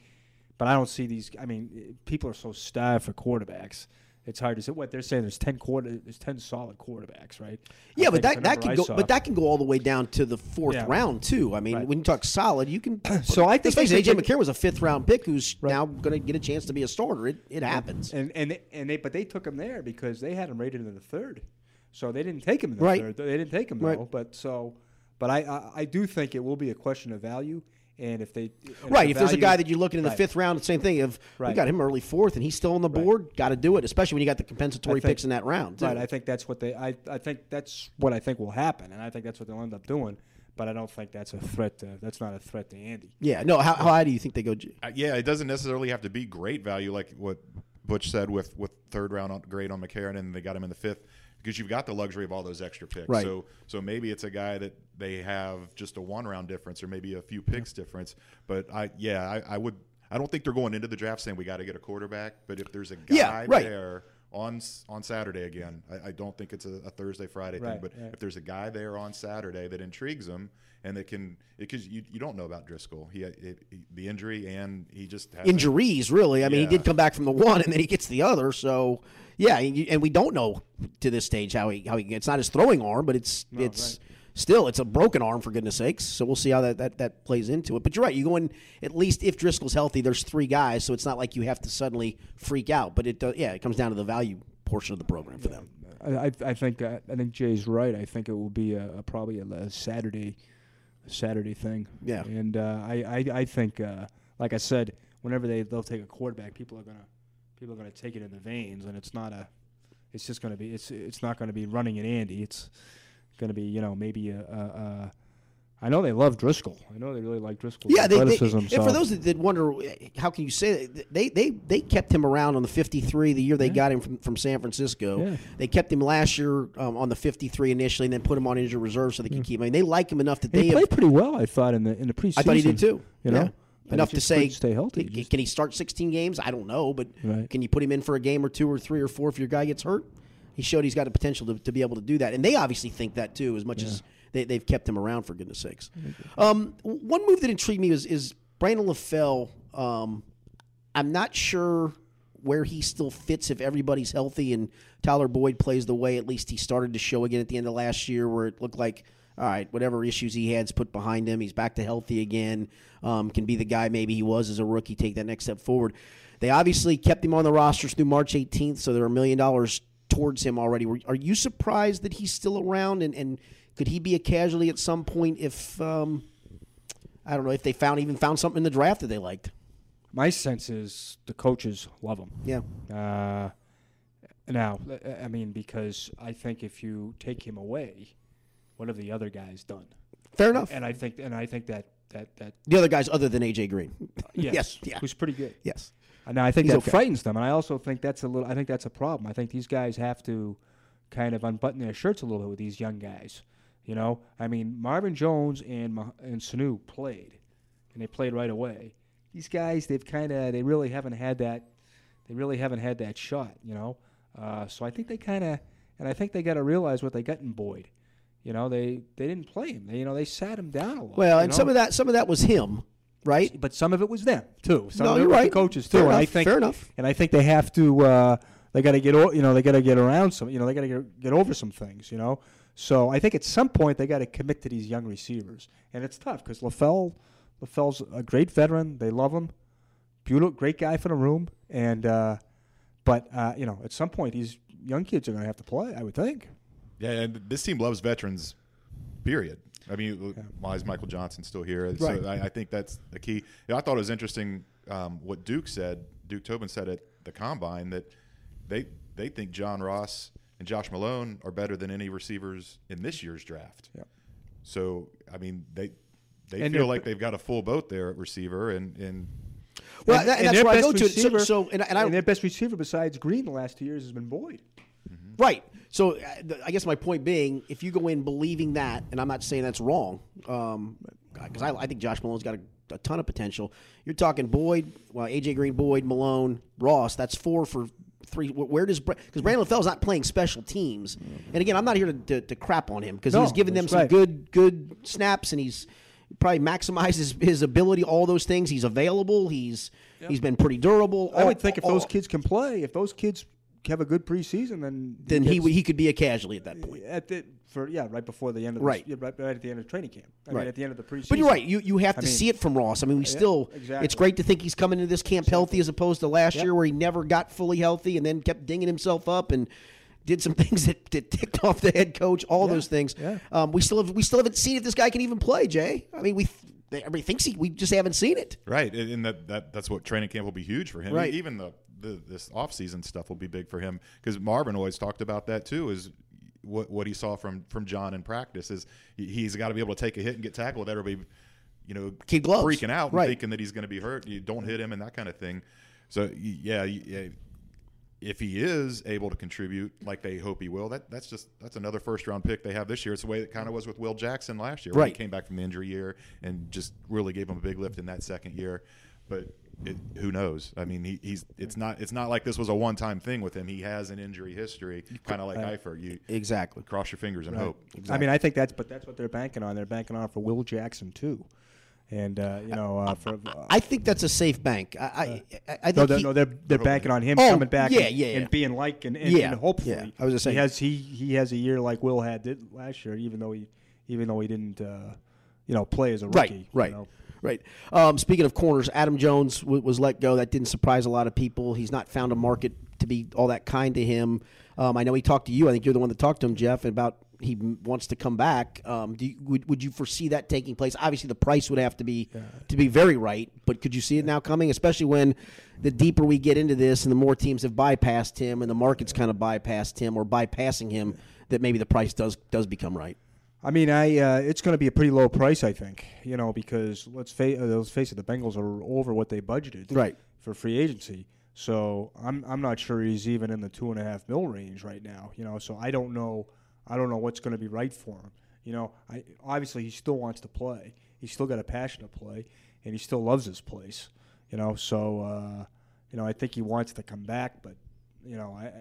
but I don't see these. I mean, people are so starved for quarterbacks. It's hard to say. What they're saying, there's ten quarter, there's ten solid quarterbacks, right? I Yeah, but that, that can go, but that can go all the way down to the fourth Yeah. round too. I mean, Right. when you talk solid, you can. [clears throat] So I think let's face they it, AJ should- McCarron was a fifth round pick who's now going to get a chance to be a starter. It, it happens. And and they, and they but they took him there because they had him rated in the third, so they didn't take him in the Right. third. They didn't take him Right. though. But so, but I, I I do think it will be a question of value, and if they and Right, the if there's a guy that you're looking in the Right. fifth round, the same thing. If we got him early fourth and he's still on the board, got to do it. Especially when you got the compensatory I think- picks in that round. too. Right, I think that's what they. I, I think that's what I think will happen, and I think that's what they'll end up doing. But I don't think that's a threat. To, that's not a threat to Andy. yeah, no. How, how high do you think they go? G? Uh, yeah, it doesn't necessarily have to be great value like what Butch said with with third round grade on McCarron, and they got him in the fifth because you've got the luxury of all those extra picks. Right. So so maybe it's a guy that they have just a one round difference or maybe a few picks difference. But I yeah I, I would I don't think they're going into the draft saying we got to get a quarterback. But if there's a guy Yeah, right. there on on Saturday again. I, I don't think it's a, a Thursday Friday right, thing, but if there's a guy there on Saturday that intrigues him and it can because you, you don't know about Driskel, he, it, he, the injury and he just has injuries. Really, I mean, Yeah. he did come back from the one, and then he gets the other. So yeah, and and we don't know to this stage how he how he it's not his throwing arm, but it's it's. Still, it's a broken arm for goodness sakes. So we'll see how that, that, that plays into it. But you're right. You go in at least if Driskel's healthy. There's three guys, so it's not like you have to suddenly freak out. But it uh, yeah, it comes down to the value portion of the program for them. I, I, I think uh, I think Jay's right. I think it will be a, a probably a, a Saturday, a Saturday thing. Yeah. And uh, I, I I think uh, like I said, whenever they they'll take a quarterback, people are gonna people are gonna take it in the veins, and it's not a, it's just gonna be it's it's not gonna be running at Andy. It's gonna be you know maybe a. a, a I know they love Driskel. I know they really like Driskel. Yeah, they, they, athleticism. and for those that, that wonder, how can you say that? They, they, they kept him around on the 53 the year they got him from, from San Francisco. Yeah. They kept him last year um, on the 53 initially and then put him on injured reserve so they could keep him. I mean, they like him enough that he they have, played pretty well, I thought, in the in the preseason. I thought he did too. You know, Yeah. But enough to say stay healthy. Can, can he start 16 games? I don't know, but Right. can you put him in for a game or two or three or four if your guy gets hurt? He showed he's got the potential to, to be able to do that, and they obviously think that too, as much as they, they've kept him around for goodness sakes. Um, one move that intrigued me is, is Brandon LaFell. Um, I'm not sure where he still fits if everybody's healthy and Tyler Boyd plays the way at least he started to show again at the end of last year, where it looked like, all right, whatever issues he had's put behind him, he's back to healthy again. Um, can be the guy maybe he was as a rookie, take that next step forward. They obviously kept him on the rosters through March 18th, so there are a million dollars towards him already. Are you surprised that he's still around, and, and could he be a casualty at some point if um, I don't know if they found even found something in the draft that they liked? My sense is the coaches love him. Yeah, Uh, now, I- I mean, because I think if you take him away, what have the other guys done? fair enough. And I think, and I think that that that the other guys other than AJ Green. [laughs] yes, Yes, yeah. who's pretty good. yes. And I think He's that okay. frightens them, and I also think that's a little. I think that's a problem. I think these guys have to kind of unbutton their shirts a little bit with these young guys. You know, I mean, Marvin Jones and and Sanu played, and they played right away. These guys, they've kind of, they really haven't had that. They really haven't had that shot. You know, uh, so I think they kind of, and I think they got to realize what they got in Boyd. You know, they they didn't play him. They, you know, they sat him down a lot. Well, and know? some of that some of that was him, right? but some of it was them too. Some No, of it you're was right. the coaches too. Fair and I enough, think fair enough. And I think they have to. Uh, they got to get. o- You know, they got to get around some. You know, they got to get get over some things. You know. So I think at some point they got to commit to these young receivers, and it's tough because LaFell, LaFell's a great veteran. They love him. Beautiful, great guy for the room, and uh, but uh, you know, at some point these young kids are going to have to play. I would think. Yeah, and this team loves veterans. Period. I mean, why is Michael Johnson still here? Right. So I, I think that's the key. Yeah, I thought it was interesting um, what Duke said. Duke Tobin said at the combine that they they think John Ross and Josh Malone are better than any receivers in this year's draft. Yep. So I mean, they they And feel like they've got a full boat there at receiver, and and Well, And- and and that's their where I best go to. it. So, receiver- so and, I- and their best receiver besides Green the last two years has been Boyd. Right. So uh, I guess my point being, if you go in believing that, and I'm not saying that's wrong, because I, I think Josh Malone's got a, a ton of potential. You're talking Boyd, well, AJ Green, Boyd, Malone, Ross. That's four for three. Where does because Brandon LaFell's not playing special teams? And again, I'm not here to, to, to crap on him because No, he's given them some right. good good snaps, and he's probably maximizes his, his ability. All those things. He's available. He's he's been pretty durable. I All- would think if all- those kids can play, if those kids have a good preseason, then then he gets- he could be a casualty at that point. at the for yeah right before the end of the, Right. right, right at the end of training camp. I Right. mean, at the end of the preseason. But you're right. You you have I to mean- see it from Ross. I mean, we still. exactly. It's great to think he's coming into this camp healthy as opposed to last Yep. year where he never got fully healthy and then kept dinging himself up and did some [laughs] things that, that ticked off the head coach. All those things. yeah. Um, we still have we still haven't seen if this guy can even play. Jay. I mean, we everybody thinks he. We just haven't seen it. Right, and and that, that that's what training camp will be huge for him. Right. Even the, the this offseason stuff will be big for him because Marvin always talked about that too. Is what what he saw from from John in practice is he, he's got to be able to take a hit and get tackled. Everybody, you know, Kid gloves. freaking out and Right. thinking that he's going to be hurt. You don't hit him and that kind of thing. So yeah, yeah, if he is able to contribute like they hope he will, that that's just that's another first round pick they have this year. It's the way it kind of was with Will Jackson last year, when Right. he came back from the injury year and just really gave him a big lift in that second year. But it, who knows? I mean, he, he's it's not it's not like this was a one time thing with him. He has an injury history, kind of like Eifert. You Exactly. cross your fingers and hope. Exactly. I mean, I think that's but that's what they're banking on. They're banking on for Will Jackson too, and uh, you know uh, for. Uh, I think that's a safe bank. I, I, I, I think no, they're, he- no, they're they're banking on him Oh, coming back, yeah, and, yeah, yeah. and being like, and, and, Yeah, and hopefully, yeah. I was just saying- he has he he has a year like Will had did last year, even though he even though he didn't, uh, you know, play as a Right, rookie. right, You know? Right. Um, speaking of corners, Adam Jones w- was let go. That didn't surprise a lot of people. He's not found a market to be all that kind to him. Um, I know he talked to you. I think you're the one that talked to him, Geoff, about he wants to come back. Um, do you, would, would you foresee that taking place? Obviously, the price would have to be to be very right, but could you see it now coming? Especially when the deeper we get into this and the more teams have bypassed him and the market's kind of bypassed him or bypassing him, that maybe the price does does become right. I mean, I uh, it's going to be a pretty low price, I think. You know, because let's face uh, let's face it, the Bengals are over what they budgeted Right. for free agency. So I'm I'm not sure he's even in the two and a half mil range right now. You know, so I don't know I don't know what's going to be right for him. You know, I obviously he still wants to play. He's still got a passion to play, and he still loves his place. You know, so uh, you know I think he wants to come back, but you know I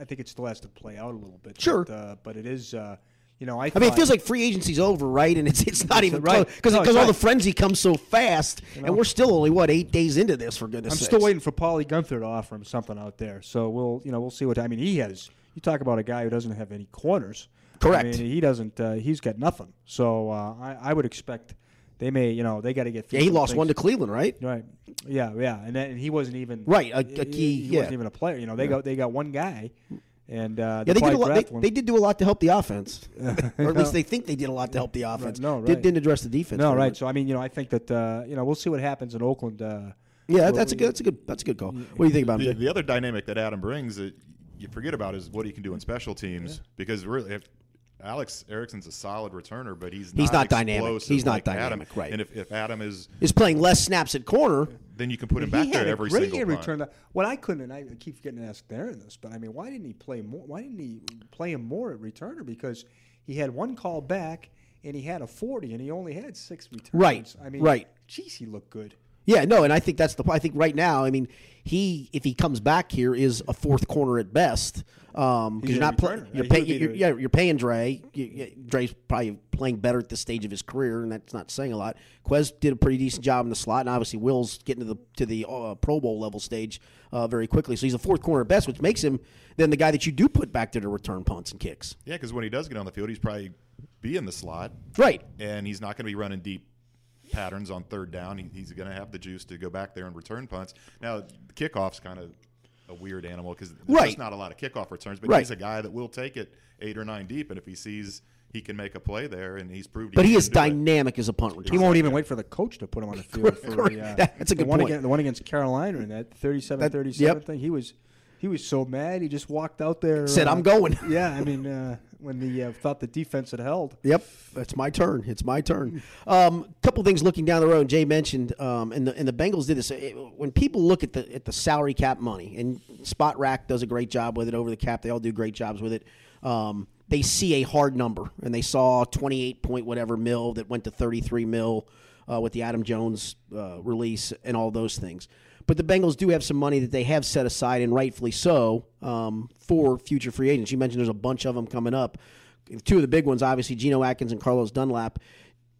I, think it still has to play out a little bit. Sure. but, uh, but it is. Uh, you know, I, I mean, it feels like free agency's over, right? And it's it's not even right. because No, all the frenzy comes so fast, and we're still only what eight days into this. For goodness' I'm sakes. still waiting for Paulie Guenther to offer him something out there. So we'll, you know, we'll see what. I mean, he has. You talk about a guy who doesn't have any corners. Correct. I mean, he doesn't. Uh, he's got nothing. So uh, I, I would expect they may, you know, they got to get. through Yeah, he lost things. one to Cleveland, right? Right. Yeah, yeah, and then and he wasn't even Right, a- a key- He, yeah. wasn't even a player. You know, they got they got one guy, and uh, Yeah, they did a lot. They, they did do a lot to help the offense, [laughs] or at least they think they did a lot to help the offense. no, Did, right. didn't address the defense. no, right. much. So I mean, you know, I think that uh, you know we'll see what happens in Oakland. Uh, Yeah, well, that's a good. That's a good. That's a good call. What do you think about The, him? the other dynamic that Adam brings that you forget about is what he can do in special teams because really. If, Alex Erickson's a solid returner, but he's not He's not dynamic. He's not like Adam. dynamic, right. And if, if Adam is, Is playing less snaps at corner. then you can put him back there every great single return. What I couldn't, and I keep getting asked Darrin this, but I mean, why didn't he play more? Why didn't he play him more at returner? Because he had one call back and he had a forty, and he only had six returns. Right, I mean, right. Geez, he looked good. Yeah, no, and I think that's the. I think right now, I mean, he if he comes back here is a fourth corner at best. Um, because you're not playing. you're would you're, yeah you're paying Dre. You, you- Dre's probably playing better at this stage of his career, and that's not saying a lot. Quez did a pretty decent job in the slot, and obviously Will's getting to the to the uh, Pro Bowl level stage uh, very quickly. So he's a fourth corner at best, which makes him then the guy that you do put back there to return punts and kicks. Yeah, because when he does get on the field, he's probably be in the slot, Right. and he's not going to be running deep patterns on third down. He, he's going to have the juice to go back there and return punts. Now, the kickoff's kind of a weird animal because there's Right. just not a lot of kickoff returns, but Right. he's a guy that will take it eight or nine deep, and if he sees he can make a play there, and he's proved. But he is do it. dynamic as a punt returner. He won't even wait for the coach to put him on the field for the, [laughs] uh, That's a the good one point. Against, the one against Carolina in that 37-37 yep. thing. He was he was so mad. He just walked out there. Said, uh, "I'm going." [laughs] Yeah, I mean, uh, when the uh, thought the defense had held. Yep, it's my turn. It's my turn. Um, couple things looking down the road. Jay mentioned, um, and the and the Bengals did this. It- when people look at the at the salary cap money, and Spotrac does a great job with it over the cap. They all do great jobs with it. Um, they see a hard number, and they saw twenty eight point whatever mil that went to thirty three mil uh, with the Adam Jones uh, release and all those things. But the Bengals do have some money that they have set aside, and rightfully so, um, for future free agents. You mentioned there's a bunch of them coming up. Two of the big ones, obviously, Geno Atkins and Carlos Dunlap.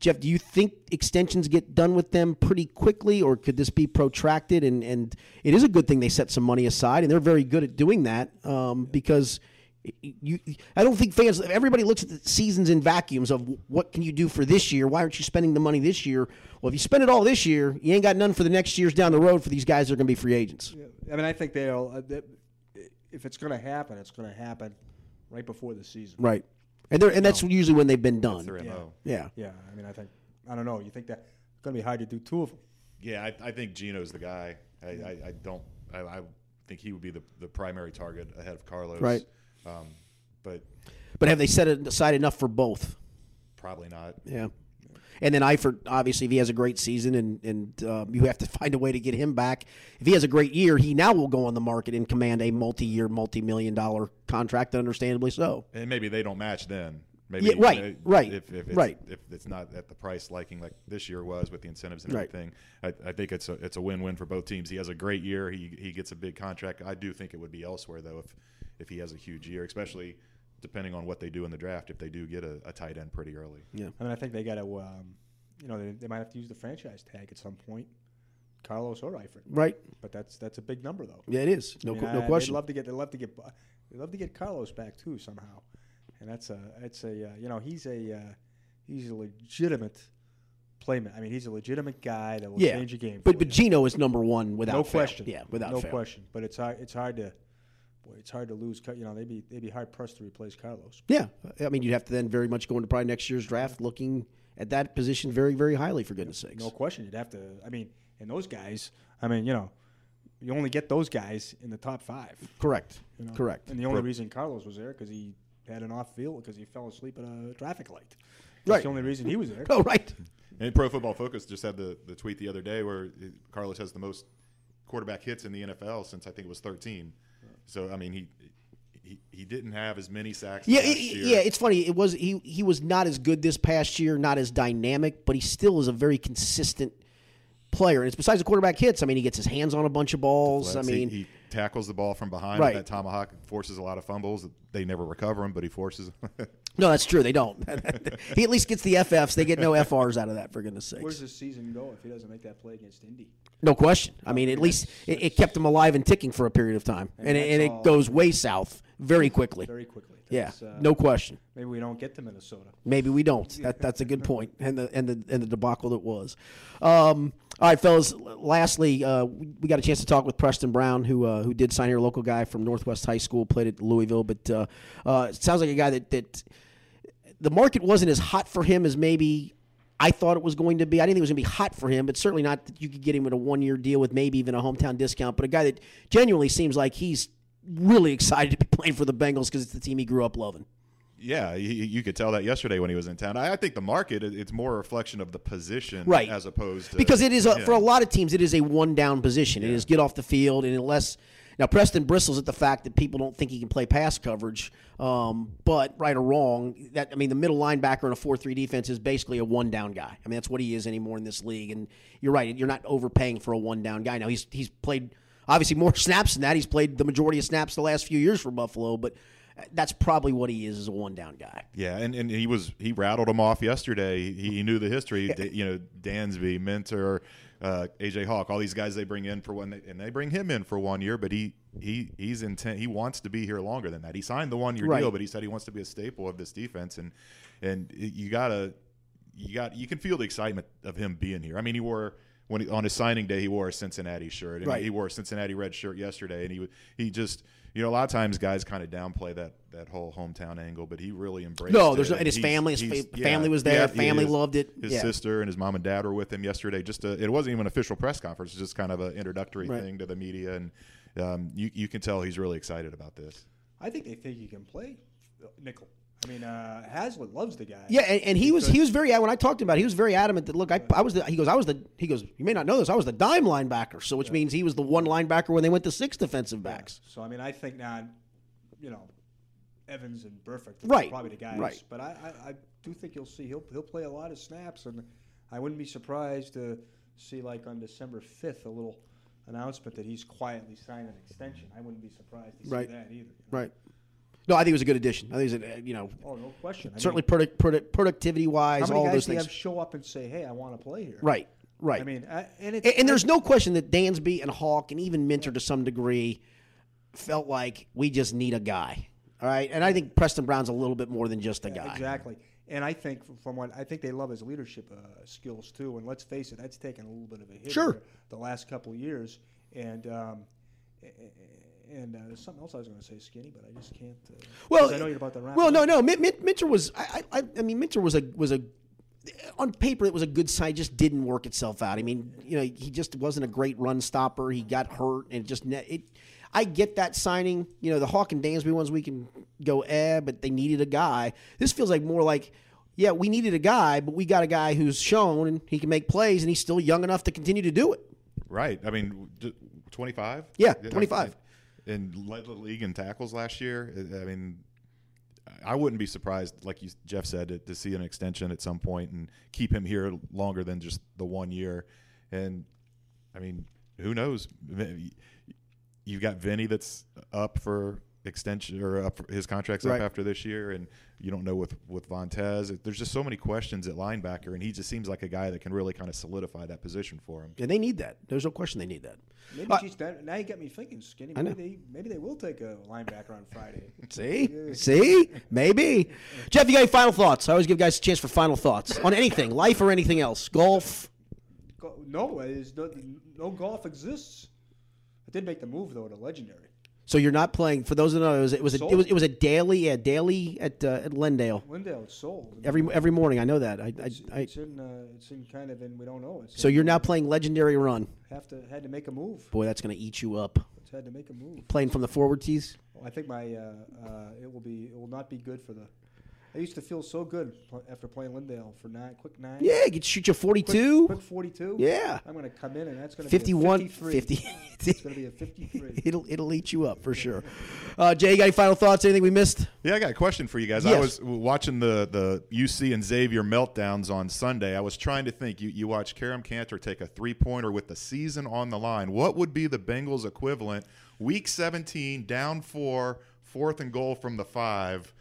Geoff, do you think extensions get done with them pretty quickly, or could this be protracted? And, and it is a good thing they set some money aside, and they're very good at doing that um, because you. I don't think fans. Everybody looks at the seasons in vacuums of what can you do for this year. Why aren't you spending the money this year? Well, if you spend it all this year, you ain't got none for the next years down the road for these guys that are going to be free agents. I mean, I think they'll. Uh, if it's going to happen, it's going to happen right before the season. Right. And they're, and that's usually when they've been done. Yeah. Yeah. Yeah, I mean, I think I don't know. You think that it's going to be hard to do two of them? Yeah, I, I think Geno's the guy. I, I, I don't. I, I think he would be the, the primary target ahead of Carlos. Right. Um, but But have they set it aside enough for both? probably not. Yeah. And then Eifert, obviously, if he has a great season and, and um, you have to [laughs] find a way to get him back. If he has a great year, he now will go on the market and command a multi year, multi million dollar contract, understandably so. And maybe they don't match then. Maybe Yeah, right, right, If, if it's, right. if it's not at the price liking like this year was with the incentives and Right. everything, I, I think it's a it's a win win for both teams. He has a great year. He he gets a big contract. I do think it would be elsewhere though if if he has a huge year, especially depending on what they do in the draft. If they do get a, a tight end pretty early, Yeah. I mean, I think they got to, um, you know, they, they might have to use the franchise tag at some point, Carlos or Eifert. Right. But that's that's a big number though. Yeah, it is. No, I mean, qu- no I- question. They'd love to get. They love to get. They love to get Carlos back too somehow, and that's a. It's a. Uh, you know, he's a. Uh, he's a legitimate playman. I mean, he's a legitimate guy that will yeah. change a game. But for but you. Geno is number one without no fail. question. Yeah, without no fail. question. But it's hard. It's hard to. Boy, it's hard to lose. Car- You know, they'd be they'd be hard pressed to replace Carlos. Yeah, I mean, you'd have to then very much go into probably next year's draft looking at that position very, very highly. For goodness sakes. No question. You'd have to. I mean, and those guys. I mean, you know, you only get those guys in the top five. Correct. You know? Correct. And the only Pro- reason Carlos was there because he had an off field because he fell asleep at a traffic light. That's Right. the only reason he was there. [laughs] Oh, right. and Pro Football Focus just had the the tweet the other day where uh, Carlos has the most quarterback hits in the NFL since I think it was 13. So I mean he. He, he didn't have as many sacks. Yeah, yeah. It's funny. It was he. He was not as good this past year, not as dynamic, but he still is a very consistent player. And it's besides the quarterback hits. I mean, he gets his hands on a bunch of balls. I mean, he tackles the ball from behind Right. that tomahawk, forces a lot of fumbles. They never recover him, but he forces. No, that's true. They don't. [laughs] he at least gets the FFs. They get no FRs out of that. For goodness sakes. Where's this season go if he doesn't make that play against Indy? No question. I mean, at least it, it kept him alive and ticking for a period of time, and, And it, and it goes way south very quickly. Very quickly. Yeah, uh, no question. Maybe we don't get to Minnesota. Maybe we don't. [laughs] That, that's a good point. point, and the and the and the debacle that was. Um, all right, fellas. Lastly, uh, we, got a chance to talk with Preston Brown, who uh, who did sign here, a local guy from Northwest High School, played at Louisville, but uh, uh, it sounds like a guy that that the market wasn't as hot for him as maybe I thought it was going to be. I didn't think it was going to be hot for him, but certainly not that you could get him with a one year deal with maybe even a hometown discount. But a guy that genuinely seems like he's really excited to be playing for the Bengals because it's the team he grew up loving. yeah, you could tell that yesterday when he was in town. I, think the market it's more a reflection of the position, Right. as opposed to because it is a, yeah. for a lot of teams it is a one down position. It is get off the field and unless now Preston bristles at the fact that people don't think he can play pass coverage. Um, but right or wrong, that I mean the middle linebacker in a four three defense is basically a one down guy. I mean that's what he is anymore in this league. And you're right, you're not overpaying for a one down guy. Now he's he's played obviously more snaps than that. He's played the majority of snaps the last few years for Buffalo, but that's probably what he is as a one down guy. Yeah, and, and he was he rattled him off yesterday. He, he knew the history. You know, Dansby, Minter, uh, AJ Hawk, all these guys they bring in for one, and they bring him in for one year. But he he he's intent. He wants to be here longer than that. He signed the one year Right. deal, but he said he wants to be a staple of this defense. And and you gotta you got you can feel the excitement of him being here. I mean, he wore. When he, on his signing day, he wore a Cincinnati shirt, and Right. he wore a Cincinnati red shirt yesterday, and he he just you know a lot of times guys kind of downplay that that whole hometown angle, but he really embraced. No, it, there's no- and his he's- family- his he's- fa- family was there, family loved it, His yeah. sister and his mom and dad were with him yesterday. Just a, it wasn't even an official press conference; it was just kind of an introductory Right. thing to the media, and um, you you can tell he's really excited about this. I think they think he can play uh, nickel. I mean, uh, Haslett loves the guy. Yeah, and, and he was he was very when I talked about it, he was very adamant that look I, I was the he goes I was the he goes you may not know this I was the dime linebacker so which means he was the one linebacker when they went to six defensive backs. So I mean, I think now, you know, Evans and Burfict are Right, probably the guys. right. But I, I, I do think you'll see he'll he'll play a lot of snaps, and I wouldn't be surprised to see like on December fifth a little announcement that he's quietly signed an extension. I wouldn't be surprised to Right. see that either. you know. Right. No, I think it was a good addition. I think it was a, you know Oh, no question. I certainly mean, product, product, productivity wise how many all guys those do you things. have show up and say, "Hey, I want to play here"? Right. Right. I mean, I, and it's and, and there's no question that Dansby and Hawk and even Minter to some degree felt like we just need a guy. All right, and I think Preston Brown's a little bit more than just a guy. Exactly. And I think from- from what I think they love his leadership uh, skills too. And let's face it, that's taken a little bit of a hit Sure. here the last couple of years. And um, and uh, there's something else I was going to say, Skinny, but I just can't. Uh, 'cause Well, I know you're about to wrap. Well, it no, no. Min- Min- Minter was. I, I, I mean, Minter was a was a. On paper, it was a good sign. Just didn't work itself out. I mean, you know, he just wasn't a great run stopper. He got hurt, and it just ne- it. I get that signing. You know, the Hawk and Dansby ones we can go eh, but they needed a guy. This feels like more like, yeah, we needed a guy, but we got a guy who's shown and he can make plays, and he's still young enough to continue to do it. Right. I mean, twenty five. Yeah, 25. And led the league in tackles last year. I mean, I wouldn't be surprised, like you, Geoff said, to, to see an extension at some point and keep him here longer than just the one year. And I mean, who knows? You've got Vinny that's up for extension or up his contract's Right. up after this year, and you don't know with with Vontaze. There's just so many questions at linebacker, and he just seems like a guy that can really kind of solidify that position for him. And they need that. There's no question they need that. Maybe Uh, geez, that, now you got me thinking, Skinny. Maybe they maybe they will take a linebacker on Friday. [laughs] See? See? Maybe. Geoff, you got any final thoughts? I always give guys a chance for final thoughts on anything, life or anything else. Golf. No, no, no golf exists. I did make the move though to legendary. So you're not playing. For those that know, it was it was a, it was, it was a daily a daily at uh, at Lindale. Lindale it's sold. every every morning. I know that. I, I, it's, I it's in uh, it's in kind of and we don't know. It's so you're now playing legendary run. have to had to make a move. Boy, that's going to eat you up. It's had to make a move. Playing from the forward tees. Well, I think my uh, uh, it will be it will not be good for the. I used to feel so good pl- after playing Lindale for nine quick nine. Yeah, you could shoot you 42. quick forty two. Yeah. I'm going to come in and that's going to 51 be a 53. 50. It's going to be a 53. it'll it'll eat you up for sure. Uh, Jay, you got any final thoughts? Anything we missed? Yeah, I got a question for you guys. Yes. I was watching the the UC and Xavier meltdowns on Sunday. I was trying to think. You you watch Kerem Kanter take a three pointer with the season on the line. What would be the Bengals equivalent? Week 17, down four, fourth and goal from the five.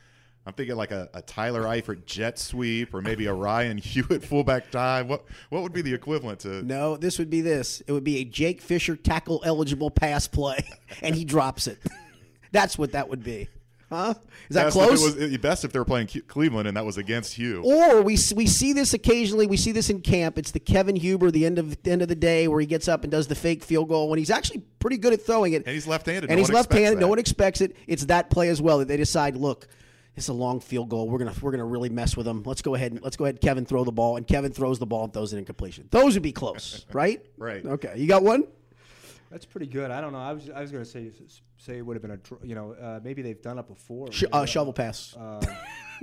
I'm thinking like a, a Tyler Eifert jet sweep or maybe a Ryan [laughs] Hewitt fullback dive. What what would be the equivalent to? No, this would be this. It would be a Jake Fisher tackle eligible pass play, [laughs] and he drops it. [laughs] That's what that would be. Huh? Is that best close? If was, eh, best if they were playing Cleveland and that was against Hue. Or we we see this occasionally. We see this in camp. It's the Kevin Huber, the end of the end of the day, where he gets up and does the fake field goal when he's actually pretty good at throwing it. And he's left-handed. And No he's left-handed. No one expects it. It's that play as well that they decide. Look, it's a long field goal. We're gonna we're gonna really mess with them. Let's go ahead and let's go ahead. Kevin throw the ball, and Kevin throws the ball and throws it in completion. Those would be close, [laughs] right? Right. Okay, you got one. That's pretty good. I don't know. I was I was going to say say it would have been a you know uh, maybe they've done it before. Sh- uh, shovel pass. Uh,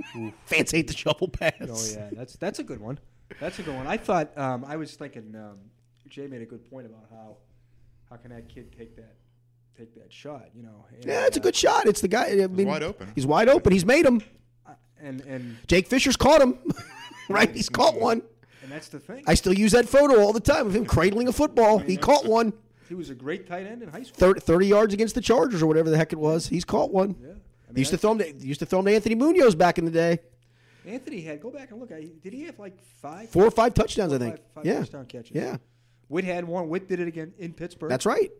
[laughs] Fans hate the shovel pass. oh yeah, that's that's a good one. That's a good one. I thought um, I was thinking um, Jay made a good point about how how can that kid take that take that shot? You know. And, Yeah, it's a uh, good shot. It's the guy. I mean, wide open. He's wide open. He's made him. uh, and and Jake Fisher's caught him. [laughs] right? He's caught one. and that's the thing. I still use that photo all the time of him cradling a football. He caught one. he was a great tight end in high school. 30, 30 yards against the Chargers or whatever the heck it was. He's caught one. Yeah. I He mean, used to throw him to, used to throw him to Anthony Munoz back in the day. Anthony had go back and look. I, did he have like five? Four or five touchdowns, four I think. Five, five yeah. touchdown catches. Yeah. Witt had one. Witt did it again in Pittsburgh. That's right.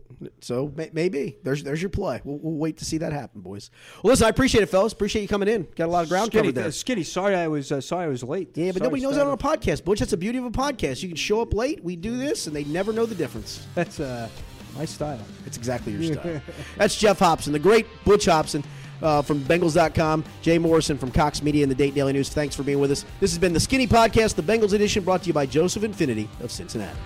So may, maybe there's there's your play. We'll, we'll wait to see that happen, boys. Well, listen, I appreciate it, fellas. Appreciate you coming in. Got a lot of ground Skinny, covered there. Skinny, sorry I was uh, sorry I was late. Yeah, but Sorry nobody knows that on a podcast. Butch, that's the beauty of a podcast. You can show up late. We do this, and they never know the difference. That's uh, my style. It's exactly your style. [laughs] That's Geoff Hobson, the great Butch Hobson uh, from Bengals.com, Jay Morrison from Cox Media and the Dayton Daily News. Thanks for being with us. This has been the Skinny Podcast, the Bengals edition, brought to you by Joseph Infiniti of Cincinnati.